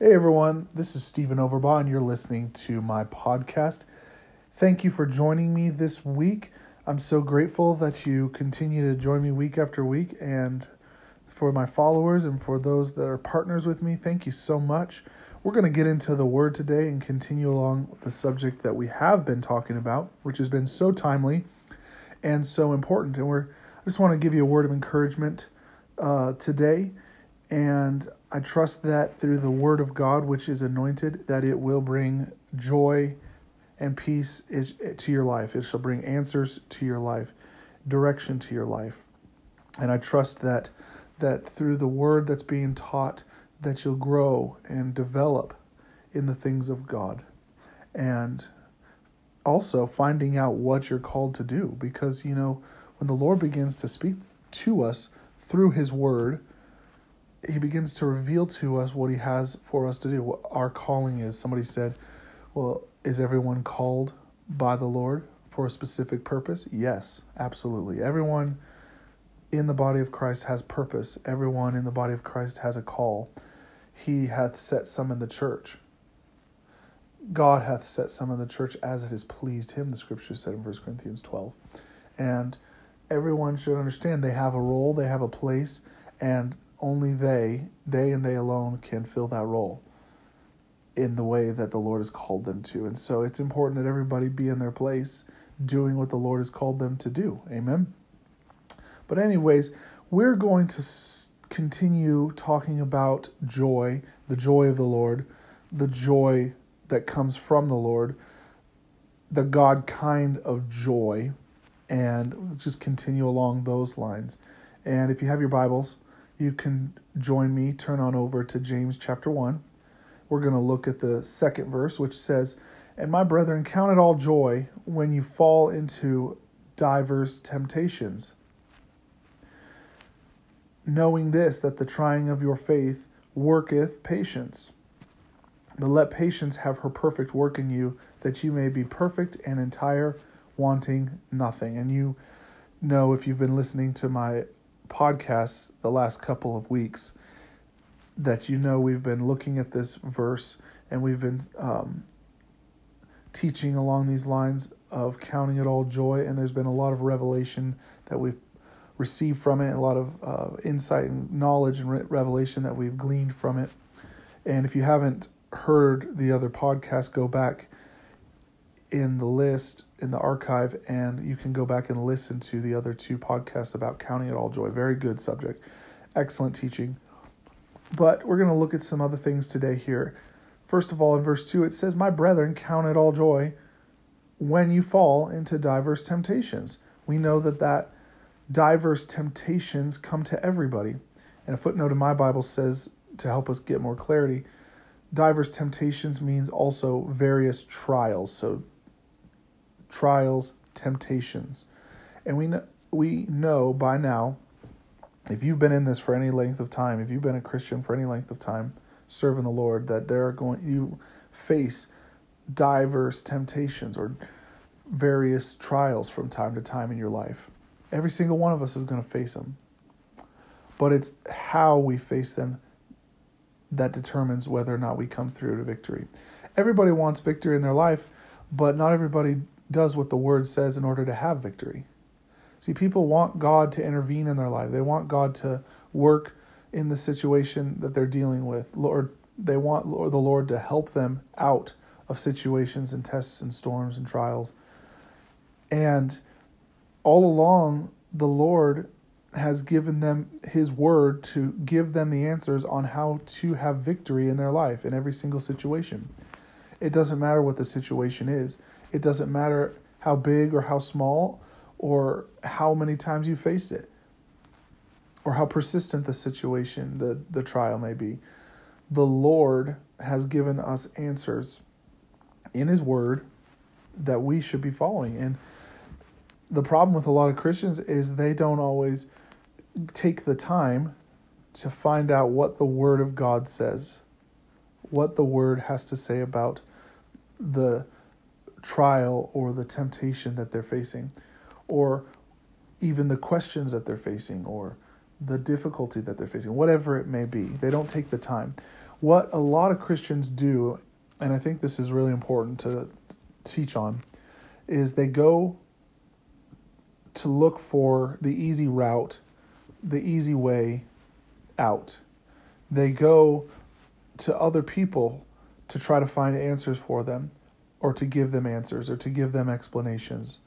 Hey everyone, this is Stephen Overbaugh, and you're listening to my podcast. Thank you for joining me this week. I'm so grateful that you continue to join me week after week, and for my followers and for those that are partners with me, thank you so much. We're going to get into the word today and continue along the subject that we have been talking about, which has been so timely and so important. And we're I just want to give you a word of encouragement uh, today and I trust that through the word of God, which is anointed, that it will bring joy and peace to your life. It shall bring answers to your life, direction to your life. And I trust that that through the word that's being taught, that you'll grow and develop in the things of God. And also finding out what you're called to do. Because, you know, when the Lord begins to speak to us through his word, he begins to reveal to us what he has for us to do, what our calling is. Somebody said, Well, is everyone called by the Lord for a specific purpose? Yes, absolutely. Everyone in the body of Christ has purpose, everyone in the body of Christ has a call. He hath set some in the church. God hath set some in the church as it has pleased him, the scripture said in 1 Corinthians 12. And everyone should understand they have a role, they have a place, and only they, they and they alone, can fill that role in the way that the Lord has called them to. And so it's important that everybody be in their place doing what the Lord has called them to do. Amen. But, anyways, we're going to continue talking about joy, the joy of the Lord, the joy that comes from the Lord, the God kind of joy, and just continue along those lines. And if you have your Bibles, you can join me, turn on over to James chapter 1. We're going to look at the second verse, which says, And my brethren, count it all joy when you fall into diverse temptations, knowing this, that the trying of your faith worketh patience. But let patience have her perfect work in you, that you may be perfect and entire, wanting nothing. And you know, if you've been listening to my podcasts the last couple of weeks that you know we've been looking at this verse and we've been um, teaching along these lines of counting it all joy, and there's been a lot of revelation that we've received from it, a lot of uh, insight and knowledge and re- revelation that we've gleaned from it. And if you haven't heard the other podcast, go back in the list in the archive and you can go back and listen to the other two podcasts about counting it all joy. Very good subject. Excellent teaching. But we're going to look at some other things today here. First of all in verse 2 it says my brethren count it all joy when you fall into diverse temptations. We know that that diverse temptations come to everybody. And a footnote in my bible says to help us get more clarity diverse temptations means also various trials. So trials, temptations. And we know, we know by now, if you've been in this for any length of time, if you've been a Christian for any length of time, serving the Lord, that there are going you face diverse temptations or various trials from time to time in your life. Every single one of us is going to face them. But it's how we face them that determines whether or not we come through to victory. Everybody wants victory in their life, but not everybody does what the word says in order to have victory. See, people want God to intervene in their life. They want God to work in the situation that they're dealing with. Lord, they want Lord, the Lord to help them out of situations and tests and storms and trials. And all along, the Lord has given them his word to give them the answers on how to have victory in their life in every single situation. It doesn't matter what the situation is. It doesn't matter how big or how small or how many times you faced it or how persistent the situation, the, the trial may be. The Lord has given us answers in His Word that we should be following. And the problem with a lot of Christians is they don't always take the time to find out what the Word of God says, what the Word has to say about the trial or the temptation that they're facing, or even the questions that they're facing, or the difficulty that they're facing, whatever it may be. They don't take the time. what a lot of Christians do, and I think this is really important to teach on, is they go to look for the easy route, the easy way out. They go to other people to try to find answers for them or to give them answers or to give them explanations.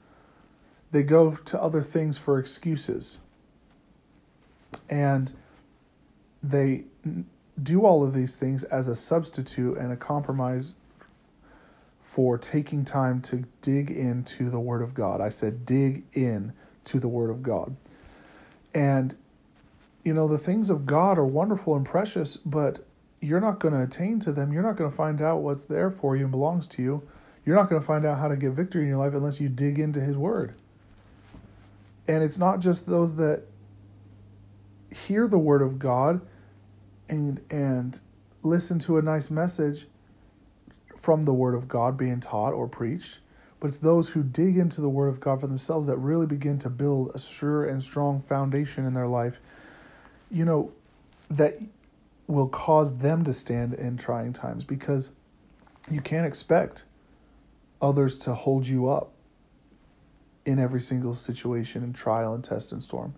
They go to other things for excuses. And they do all of these things as a substitute and a compromise for taking time to dig into the Word of God. I said, dig in to the Word of God. And, you know, the things of God are wonderful and precious, but you're not going to attain to them. You're not going to find out what's there for you and belongs to you. You're not going to find out how to get victory in your life unless you dig into His Word. And it's not just those that hear the Word of God and and listen to a nice message from the Word of God being taught or preached, but it's those who dig into the Word of God for themselves that really begin to build a sure and strong foundation in their life. You know, that will cause them to stand in trying times because you can't expect others to hold you up in every single situation and trial and test and storm.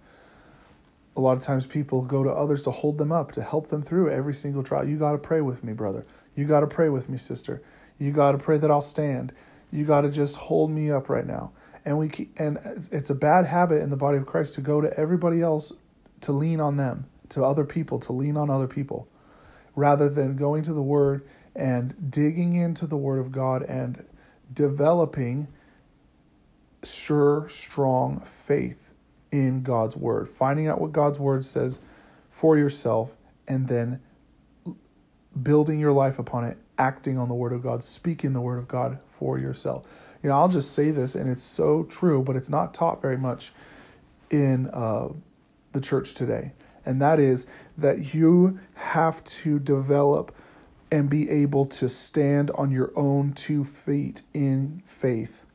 A lot of times people go to others to hold them up, to help them through every single trial. You got to pray with me, brother. You got to pray with me, sister. You got to pray that I'll stand. You got to just hold me up right now. And we keep, and it's a bad habit in the body of Christ to go to everybody else to lean on them to other people, to lean on other people, rather than going to the Word and digging into the Word of God and developing sure, strong faith in God's Word, finding out what God's Word says for yourself, and then building your life upon it, acting on the Word of God, speaking the Word of God for yourself. You know, I'll just say this, and it's so true, but it's not taught very much in uh, the church today and that is that you have to develop and be able to stand on your own two feet in faith.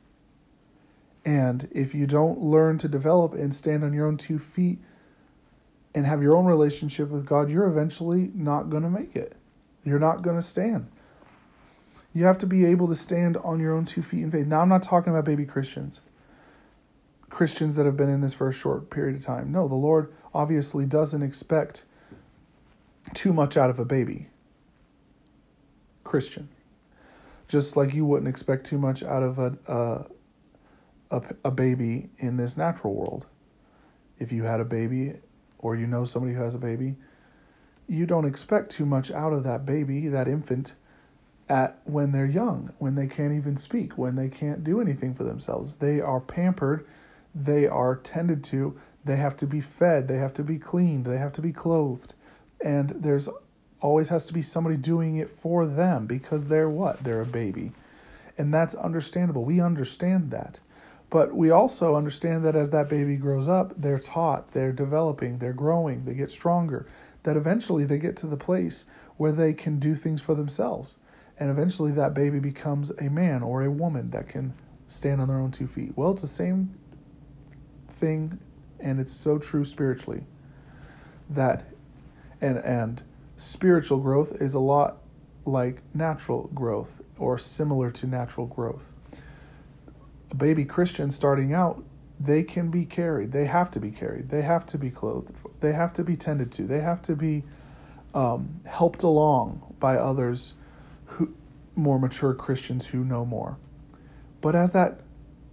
And if you don't learn to develop and stand on your own two feet and have your own relationship with God, you're eventually not going to make it. You're not going to stand. You have to be able to stand on your own two feet in faith. Now, I'm not talking about baby Christians. Christians that have been in this for a short period of time. No, the Lord obviously doesn't expect too much out of a baby. Christian. Just like you wouldn't expect too much out of a, a, a, a baby in this natural world. If you had a baby or you know somebody who has a baby, you don't expect too much out of that baby, that infant, at when they're young, when they can't even speak, when they can't do anything for themselves. They are pampered they are tended to, they have to be fed, they have to be cleaned, they have to be clothed. And there's always has to be somebody doing it for them because they're what? They're a baby. And that's understandable. We understand that. But we also understand that as that baby grows up, they're taught, they're developing, they're growing, they get stronger, that eventually they get to the place where they can do things for themselves. And eventually that baby becomes a man or a woman that can stand on their own two feet. Well, it's the same thing and it's so true spiritually that and and spiritual growth is a lot like natural growth or similar to natural growth. A baby Christian starting out, they can be carried. They have to be carried. They have to be clothed. They have to be tended to. They have to be um, helped along by others who more mature Christians who know more. But as that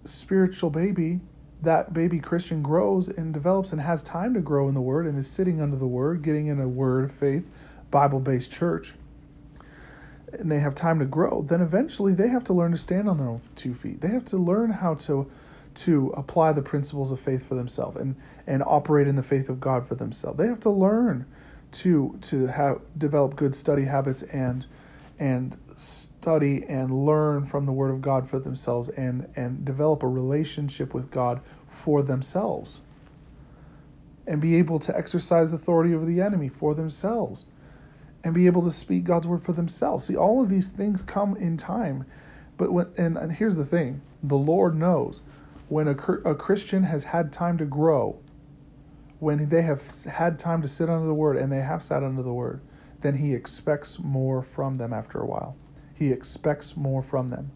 spiritual baby that baby Christian grows and develops and has time to grow in the Word and is sitting under the Word, getting in a Word of faith, Bible based church, and they have time to grow, then eventually they have to learn to stand on their own two feet. They have to learn how to to apply the principles of faith for themselves and and operate in the faith of God for themselves. They have to learn to to have develop good study habits and and study and learn from the Word of God for themselves and, and develop a relationship with God for themselves. And be able to exercise authority over the enemy for themselves. And be able to speak God's word for themselves. See, all of these things come in time. But when, and, and here's the thing the Lord knows when a, a Christian has had time to grow, when they have had time to sit under the word, and they have sat under the word, then he expects more from them after a while. He expects more from them.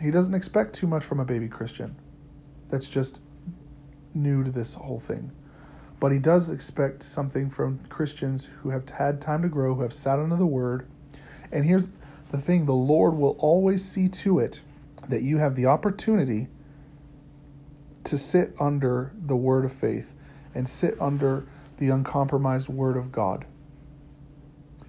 He doesn't expect too much from a baby Christian that's just new to this whole thing. But he does expect something from Christians who have had time to grow, who have sat under the word. And here's the thing the Lord will always see to it that you have the opportunity to sit under the word of faith and sit under the uncompromised word of God.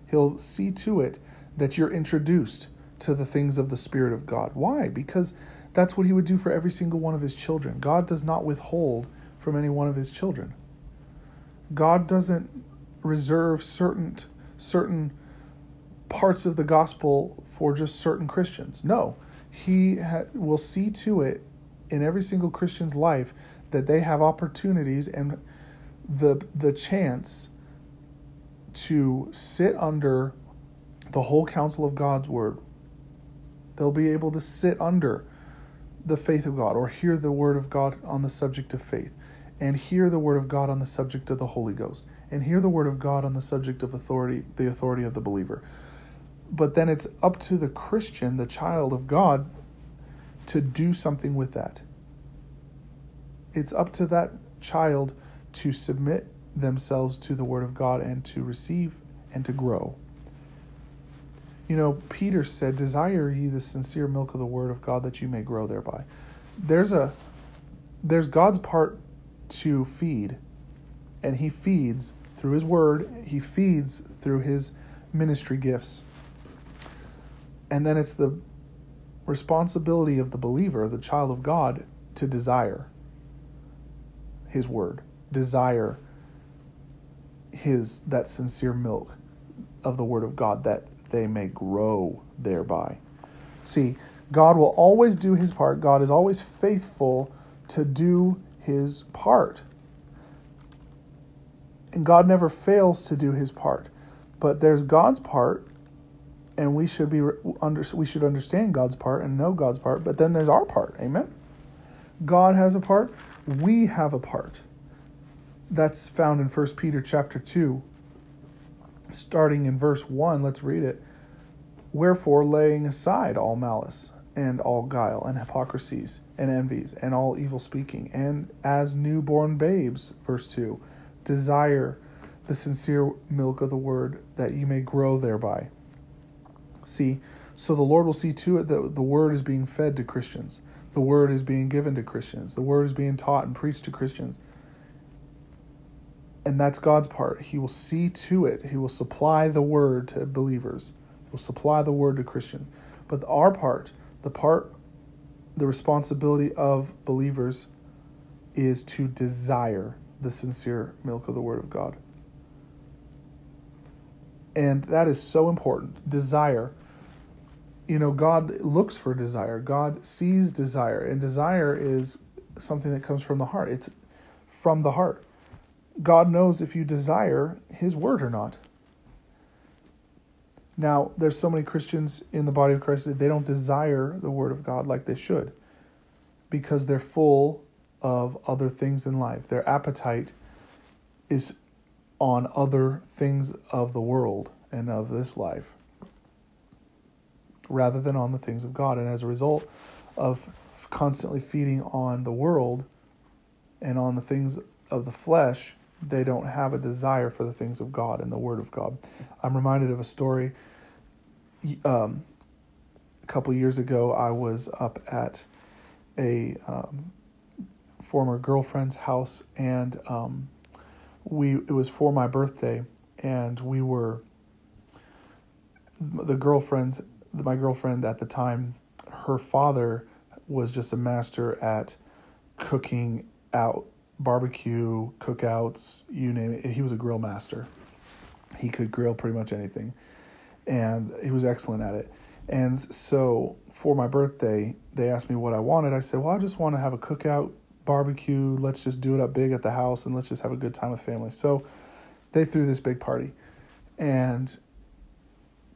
He'll see to it that you're introduced to the things of the Spirit of God. Why? Because that's what He would do for every single one of His children. God does not withhold from any one of His children. God doesn't reserve certain certain parts of the gospel for just certain Christians. No, He ha- will see to it in every single Christian's life that they have opportunities and the the chance to sit under the whole counsel of God's word. They'll be able to sit under the faith of God or hear the word of God on the subject of faith and hear the word of God on the subject of the Holy Ghost and hear the word of God on the subject of authority, the authority of the believer. But then it's up to the Christian, the child of God, to do something with that. It's up to that child to submit themselves to the word of God and to receive and to grow. You know, Peter said, "Desire ye the sincere milk of the word of God that you may grow thereby." There's a there's God's part to feed, and he feeds through his word, he feeds through his ministry gifts. And then it's the responsibility of the believer, the child of God, to desire his word, desire his that sincere milk of the word of God that they may grow thereby. See, God will always do his part. God is always faithful to do his part. And God never fails to do his part. But there's God's part and we should be under we should understand God's part and know God's part, but then there's our part. Amen. God has a part, we have a part. That's found in 1 Peter chapter 2 starting in verse 1, let's read it. Wherefore, laying aside all malice, and all guile, and hypocrisies, and envies, and all evil speaking, and as newborn babes, verse 2, desire the sincere milk of the word, that ye may grow thereby. See, so the Lord will see to it that the word is being fed to Christians. The word is being given to Christians. The word is being taught and preached to Christians and that's God's part. He will see to it. He will supply the word to believers. He will supply the word to Christians. But our part, the part, the responsibility of believers is to desire the sincere milk of the word of God. And that is so important. Desire. You know, God looks for desire. God sees desire. And desire is something that comes from the heart. It's from the heart God knows if you desire His word or not. Now, there's so many Christians in the body of Christ that they don't desire the word of God like they should because they're full of other things in life. Their appetite is on other things of the world and of this life rather than on the things of God. And as a result of constantly feeding on the world and on the things of the flesh, they don't have a desire for the things of God and the Word of God. I'm reminded of a story. Um, a couple years ago, I was up at a um, former girlfriend's house, and um, we it was for my birthday, and we were the girlfriends. My girlfriend at the time, her father was just a master at cooking out barbecue, cookouts, you name it. He was a grill master. He could grill pretty much anything, and he was excellent at it. And so for my birthday, they asked me what I wanted. I said, "Well, I just want to have a cookout, barbecue. Let's just do it up big at the house, and let's just have a good time with family." So they threw this big party, and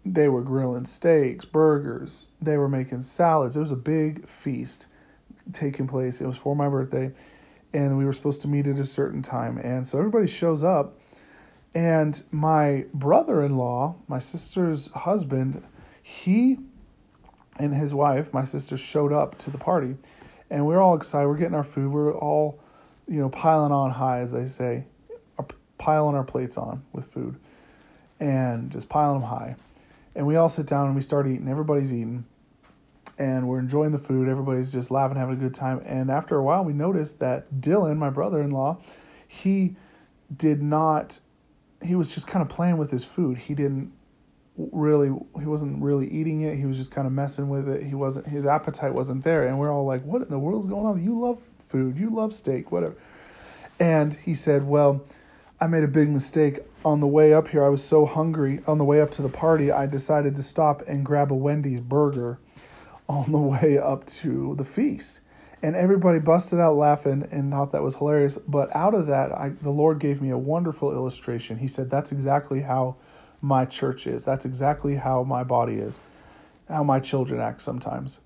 they were grilling steaks, burgers. They were making salads. It was a big feast taking place. It was for my birthday and we were supposed to meet at a certain time. And so everybody shows up, And my brother in law, my sister's husband, he and his wife, my sister, showed up to the party. And we are all excited. We're getting our food. We're all, you know, piling on high, as they say, piling our plates on with food and just piling them high. And we all sit down and we start eating. Everybody's eating and we're enjoying the food. Everybody's just laughing, having a good time. And after a while, we noticed that Dylan, my brother in law, he did not, he was just kind of playing with his food. He didn't really, he wasn't really eating it. He was just kind of messing with it. He wasn't, his appetite wasn't there. And we're all like, what in the world is going on? You love food, you love steak, whatever. And he said, well, I made a big mistake. On the way up here, I was so hungry. On the way up to the party, I decided to stop and grab a Wendy's burger on the way up to the feast. And everybody busted out laughing and thought that was hilarious. But out of that, I, the Lord gave me a wonderful illustration. He said, That's exactly how my church is. That's exactly how my body is, how my children act sometimes.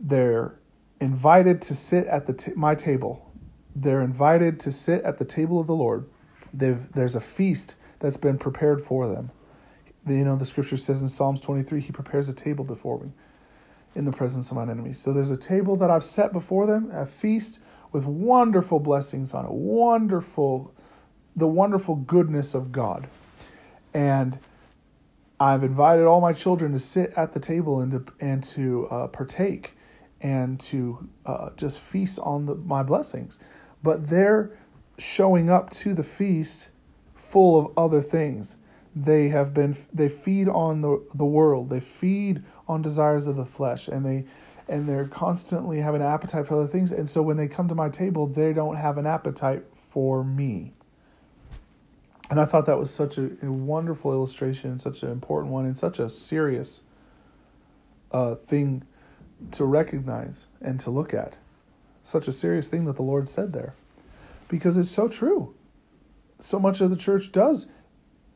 They're invited to sit at the t- my table. They're invited to sit at the table of the Lord. They've, there's a feast that's been prepared for them. You know, the scripture says in Psalms 23, He prepares a table before me in the presence of mine enemies. So there's a table that I've set before them, a feast with wonderful blessings on it, wonderful, the wonderful goodness of God. And I've invited all my children to sit at the table and to, and to uh, partake and to uh, just feast on the, my blessings. But they're showing up to the feast full of other things they have been they feed on the the world. They feed on desires of the flesh and they and they're constantly have an appetite for other things. And so when they come to my table they don't have an appetite for me. And i thought that was such a, a wonderful illustration such an important one and such a serious uh, thing to recognize and to look at. Such a serious thing that the lord said there. Because it's so true. So much of the church does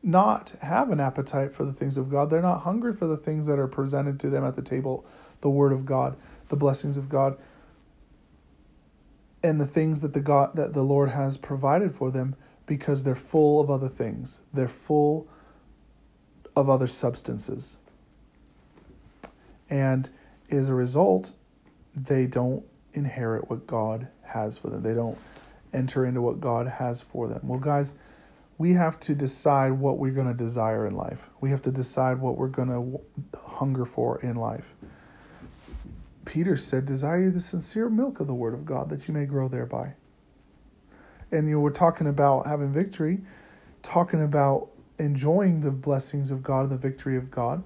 not have an appetite for the things of God. They're not hungry for the things that are presented to them at the table, the word of God, the blessings of God, and the things that the God that the Lord has provided for them because they're full of other things. They're full of other substances. And as a result, they don't inherit what God has for them. They don't enter into what God has for them. Well, guys, we have to decide what we're going to desire in life. We have to decide what we're going to hunger for in life. Peter said, Desire the sincere milk of the Word of God that you may grow thereby. And you know, we're talking about having victory, talking about enjoying the blessings of God and the victory of God.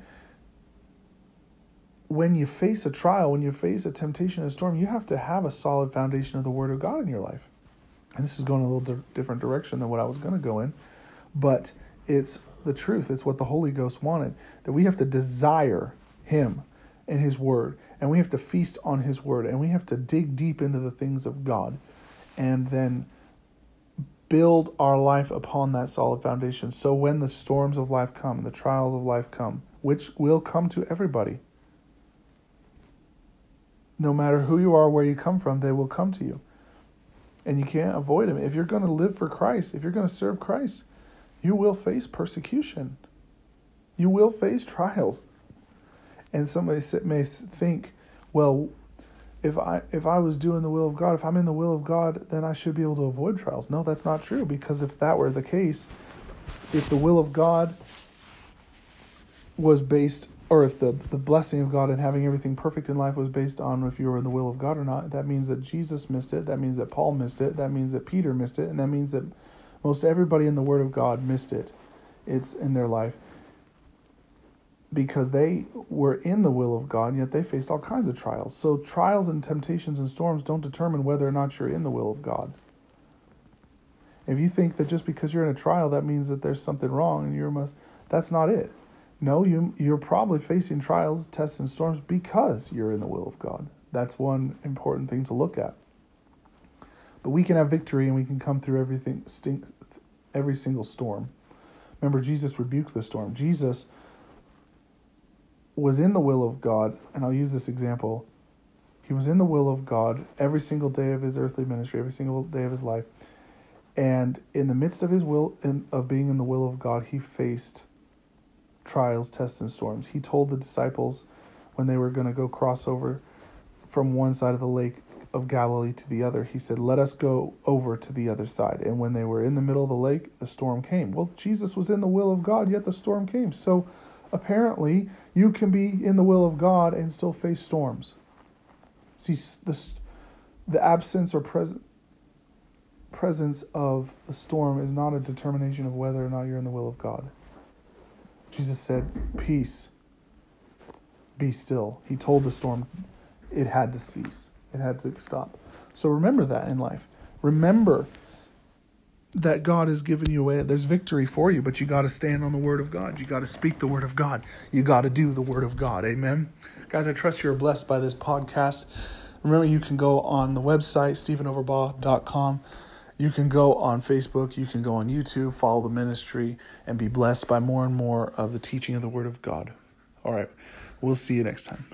When you face a trial, when you face a temptation, a storm, you have to have a solid foundation of the Word of God in your life and this is going a little di- different direction than what I was going to go in, but it's the truth. It's what the Holy Ghost wanted that we have to desire Him and His Word, and we have to feast on His Word, and we have to dig deep into the things of God, and then build our life upon that solid foundation. So when the storms of life come, the trials of life come, which will come to everybody, no matter who you are, where you come from, they will come to you and you can't avoid them. If you're going to live for Christ, if you're going to serve Christ, you will face persecution. You will face trials. And somebody may think, well, if I if I was doing the will of God, if I'm in the will of God, then I should be able to avoid trials. No, that's not true because if that were the case, if the will of God was based or if the, the blessing of God and having everything perfect in life was based on if you were in the will of God or not, that means that Jesus missed it. That means that Paul missed it. That means that Peter missed it. And that means that most everybody in the Word of God missed it. It's in their life because they were in the will of God, yet they faced all kinds of trials. So, trials and temptations and storms don't determine whether or not you're in the will of God. If you think that just because you're in a trial, that means that there's something wrong and you're must, that's not it. No, you you're probably facing trials, tests, and storms because you're in the will of God. That's one important thing to look at. But we can have victory and we can come through everything every single storm. Remember Jesus rebuked the storm. Jesus was in the will of God, and I'll use this example. He was in the will of God every single day of his earthly ministry, every single day of his life. And in the midst of his will, in, of being in the will of God, he faced trials, tests, and storms. He told the disciples when they were going to go cross over from one side of the lake of Galilee to the other, he said, Let us go over to the other side. And when they were in the middle of the lake, the storm came. Well, Jesus was in the will of God, yet the storm came. So apparently, you can be in the will of God and still face storms. See, the, the absence or present presence of the storm is not a determination of whether or not you're in the will of God. Jesus said, Peace, be still. He told the storm it had to cease, it had to stop. So remember that in life. Remember that God has given you away. There's victory for you, but you got to stand on the word of God. You got to speak the word of God. You got to do the word of God. Amen. Guys, I trust you're blessed by this podcast. Remember, you can go on the website, stephenoverbaugh.com. You can go on Facebook, you can go on YouTube, follow the ministry, and be blessed by more and more of the teaching of the Word of God. All right, we'll see you next time.